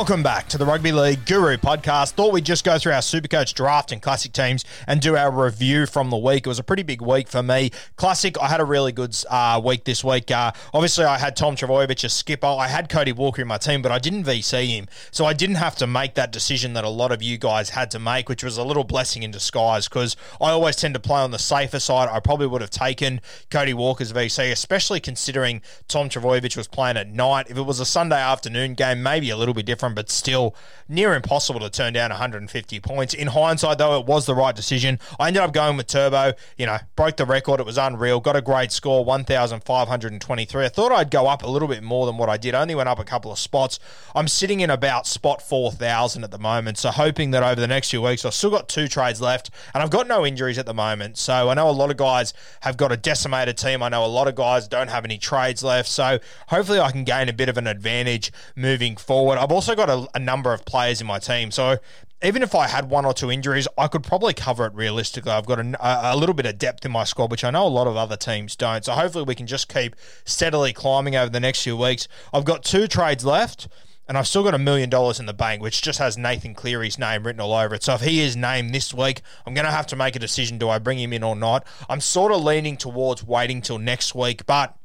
Welcome back to the Rugby League Guru podcast. Thought we'd just go through our Supercoach draft and Classic teams and do our review from the week. It was a pretty big week for me. Classic, I had a really good uh, week this week. Uh, obviously, I had Tom Trbojevic as skipper. I had Cody Walker in my team, but I didn't VC him. So I didn't have to make that decision that a lot of you guys had to make, which was a little blessing in disguise because I always tend to play on the safer side. I probably would have taken Cody Walker's VC, especially considering Tom Trbojevic was playing at night. If it was a Sunday afternoon game, maybe a little bit different, but still near impossible to turn down 150 points. In hindsight, though, it was the right decision. I ended up going with Turbo, you know, broke the record. It was unreal. Got a great score, 1,523. I thought I'd go up a little bit more than what I did. I only went up a couple of spots. I'm sitting in about spot 4,000 at the moment, so hoping that over the next few weeks, I've still got two trades left, and I've got no injuries at the moment. So I know a lot of guys have got a decimated team. I know a lot of guys don't have any trades left, so hopefully I can gain a bit of an advantage moving forward. I've also got a, a number of players in my team, so even if I had one or two injuries, I could probably cover it realistically. I've got a, a, little bit of depth in my squad, which I know a lot of other teams don't. So hopefully we can just keep steadily climbing over the next few weeks. I've got two trades left. And I've still got a million dollars in the bank, which just has Nathan Cleary's name written all over it. So if he is named this week, I'm going to have to make a decision do I bring him in or not? I'm sort of leaning towards waiting till next week, but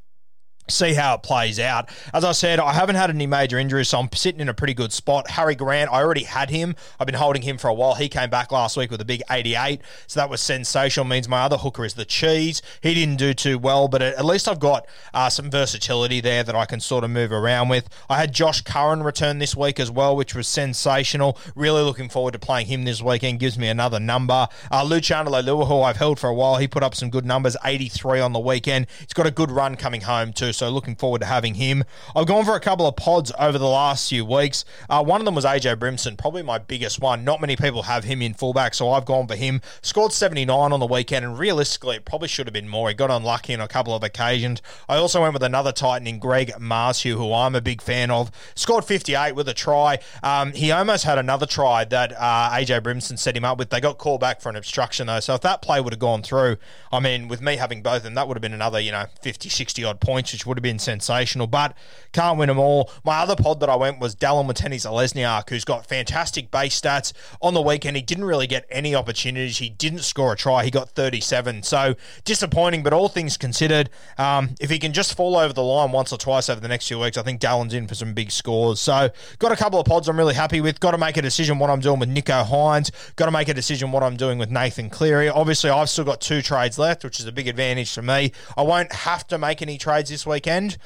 see how it plays out. As I said, I haven't had any major injuries, so I'm sitting in a pretty good spot. Harry Grant, I already had him. I've been holding him for a while. He came back last week with a big 88, so that was sensational. Means my other hooker is the cheese. He didn't do too well, but at least I've got uh, some versatility there that I can sort of move around with. I had Josh Curran return this week as well, which was sensational. Really looking forward to playing him this weekend. Gives me another number. Uh, Luciano Leilua, who I've held for a while, he put up some good numbers, 83 on the weekend. He's got a good run coming home too so looking forward to having him. I've gone for a couple of pods over the last few weeks. Uh, one of them was AJ Brimson, probably my biggest one. Not many people have him in fullback, so I've gone for him. Scored 79 on the weekend, and realistically, it probably should have been more. He got unlucky on a couple of occasions. I also went with another Titan in Greg Marzhew, who I'm a big fan of. Scored 58 with a try. Um, he almost had another try that uh, AJ Brimson set him up with. They got called back for an obstruction, though. So if that play would have gone through, I mean, with me having both of them, that would have been another, you know, 50, 60 odd points, which would have been sensational, but can't win them all. My other pod that I went was Dallin Watene Zelezniak, who's got fantastic base stats. On the weekend, he didn't really get any opportunities. He didn't score a try. He got 37. So disappointing, but all things considered, um, if he can just fall over the line once or twice over the next few weeks, I think Dallin's in for some big scores. So got a couple of pods I'm really happy with. Got to make a decision what I'm doing with Nicho Hynes. Got to make a decision what I'm doing with Nathan Cleary. Obviously, I've still got two trades left, which is a big advantage for me. I won't have to make any trades this weekend.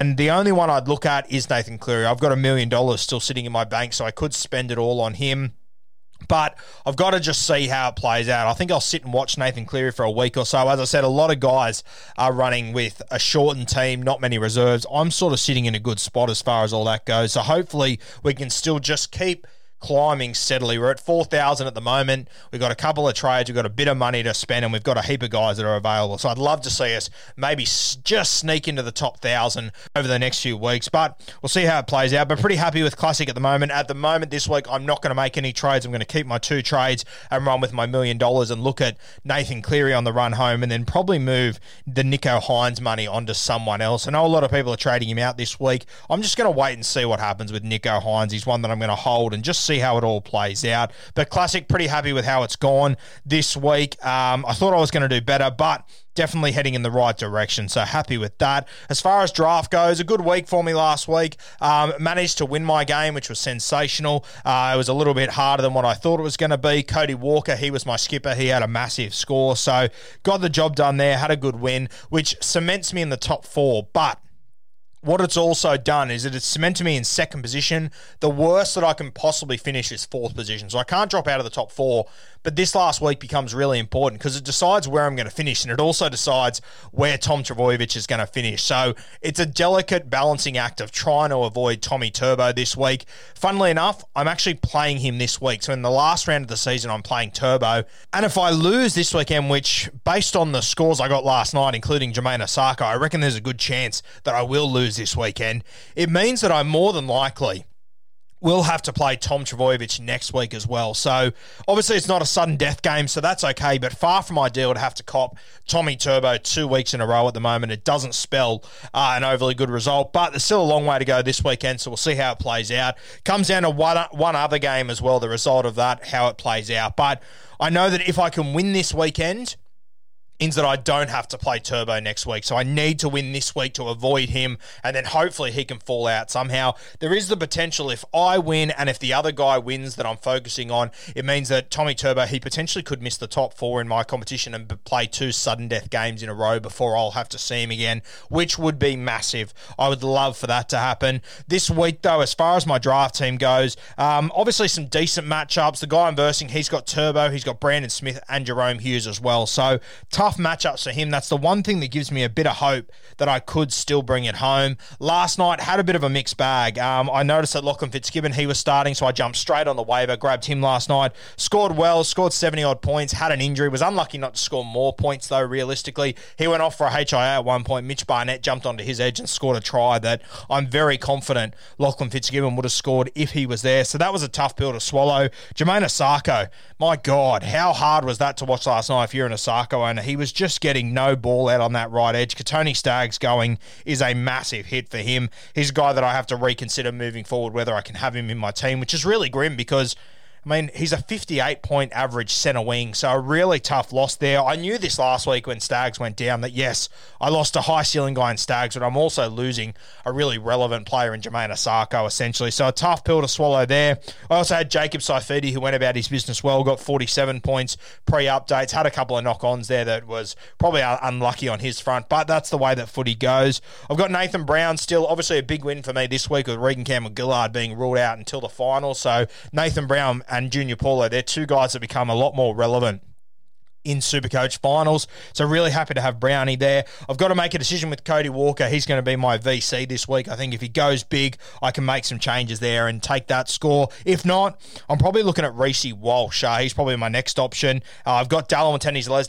And the only one I'd look at is Nathan Cleary. I've got a million dollars still sitting in my bank, so I could spend it all on him. But I've got to just see how it plays out. I think I'll sit and watch Nathan Cleary for a week or so. As I said, a lot of guys are running with a shortened team, not many reserves. I'm sort of sitting in a good spot as far as all that goes. So hopefully we can still just keep climbing steadily. We're at 4,000 at the moment. We've got a couple of trades. We've got a bit of money to spend, and we've got a heap of guys that are available. So I'd love to see us maybe just sneak into the top 1,000 over the next few weeks. But we'll see how it plays out. But pretty happy with Classic at the moment. At the moment, this week, I'm not going to make any trades. I'm going to keep my two trades and run with my million dollars and look at Nathan Cleary on the run home and then probably move the Nicho Hynes money onto someone else. I know a lot of people are trading him out this week. I'm just going to wait and see what happens with Nicho Hynes. He's one that I'm going to hold and just see see how it all plays out. But Classic, pretty happy with how it's gone this week. Um, I thought I was going to do better, but definitely heading in the right direction. So happy with that. As far as draft goes, a good week for me last week. Um, managed to win my game, which was sensational. Uh, it was a little bit harder than what I thought it was going to be. Cody Walker, he was my skipper. He had a massive score. So got the job done there, had a good win, which cements me in the top four. But what it's also done is that it's cemented me in second position. The worst that I can possibly finish is fourth position. So I can't drop out of the top four. But this last week becomes really important because it decides where I'm going to finish and it also decides where Tom Trbojevic is going to finish. So it's a delicate balancing act of trying to avoid Tommy Turbo this week. Funnily enough, I'm actually playing him this week. So in the last round of the season, I'm playing Turbo. And if I lose this weekend, which based on the scores I got last night, including Jamayne Isaako, I reckon there's a good chance that I will lose this weekend. It means that I'm more than likely will have to play Tom Trbojevic next week as well. So obviously it's not a sudden death game, so that's okay. But far from ideal to have to cop Tommy Turbo two weeks in a row at the moment. It doesn't spell uh, an overly good result, but there's still a long way to go this weekend. So we'll see how it plays out. Comes down to one one other game as well. The result of that, how it plays out. But I know that if I can win this weekend means that I don't have to play Turbo next week. So I need to win this week to avoid him, and then hopefully he can fall out somehow. There is the potential if I win and if the other guy wins that I'm focusing on, it means that Tommy Turbo, he potentially could miss the top four in my competition and play two sudden death games in a row before I'll have to see him again, which would be massive. I would love for that to happen. This week, though, as far as my draft team goes, um, obviously some decent matchups. The guy I'm versing, he's got Turbo, he's got Brandon Smith and Jahrome Hughes as well. So tough tough matchups for him. That's the one thing that gives me a bit of hope that I could still bring it home. Last night had a bit of a mixed bag. Um, I noticed that Lachlan Fitzgibbon he was starting, so I jumped straight on the waiver, grabbed him last night, scored well, scored seventy odd points, had an injury, was unlucky not to score more points though. Realistically, he went off for a HIA at one point. Mitch Barnett jumped onto his edge and scored a try that I'm very confident Lachlan Fitzgibbon would have scored if he was there. So that was a tough pill to swallow. Jamayne Isaako, my God, how hard was that to watch last night if you're an Isaako owner? He was just getting no ball out on that right edge. Kotoni Staggs going is a massive hit for him. He's a guy that I have to reconsider moving forward whether I can have him in my team, which is really grim because I mean, he's a 58 point average centre wing, so a really tough loss there. I knew this last week when Staggs went down that yes, I lost a high ceiling guy in Staggs, but I'm also losing a really relevant player in Jamayne Isaako, essentially. So a tough pill to swallow there. I also had Jacob Saifiti, who went about his business well, got 47 points pre updates, had a couple of knock ons there that was probably unlucky on his front, but that's the way that footy goes. I've got Nathan Brown still, obviously a big win for me this week with Reagan Campbell Gillard being ruled out until the final. So Nathan Brown and Junior Paulo, they're two guys that become a lot more relevant in Supercoach finals. So really happy to have Brownie there. I've got to make a decision with Cody Walker. He's going to be my VC this week. I think if he goes big, I can make some changes there and take that score. If not, I'm probably looking at Reece Walsh. Uh, he's probably my next option. Uh, I've got Dallin and Tenny's Les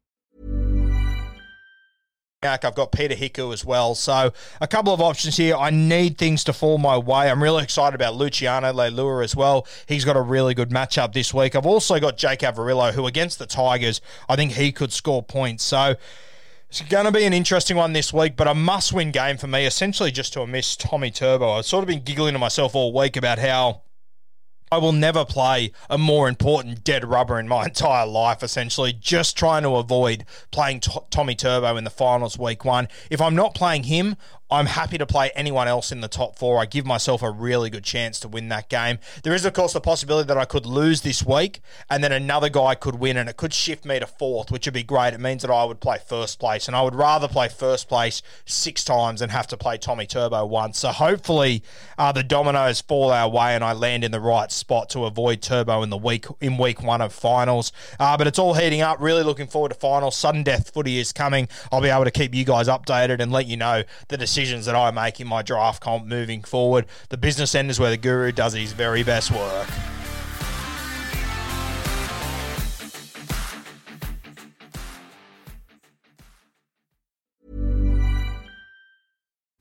I've got Peta Hiku as well. So a couple of options here. I need things to fall my way. I'm really excited about Luciano Leilua as well. He's got a really good matchup this week. I've also got Jake Averillo, who against the Tigers, I think he could score points. So it's going to be an interesting one this week, but a must-win game for me, essentially just to miss Tommy Turbo. I've sort of been giggling to myself all week about how I will never play a more important dead rubber in my entire life, essentially, just trying to avoid playing T- Tommy Turbo in the finals week one. If I'm not playing him, I'm happy to play anyone else in the top four. I give myself a really good chance to win that game. There is, of course, the possibility that I could lose this week and then another guy could win and it could shift me to fourth, which would be great. It means that I would play first place and I would rather play first place six times than have to play Tommy Turbo once. So hopefully uh, the dominoes fall our way and I land in the right spot to avoid Turbo in the week in week one of finals. Uh, but it's all heating up. Really looking forward to finals. Sudden death footy is coming. I'll be able to keep you guys updated and let you know the decision decisions that I make in my draft comp moving forward. The business end is where the guru does his very best work.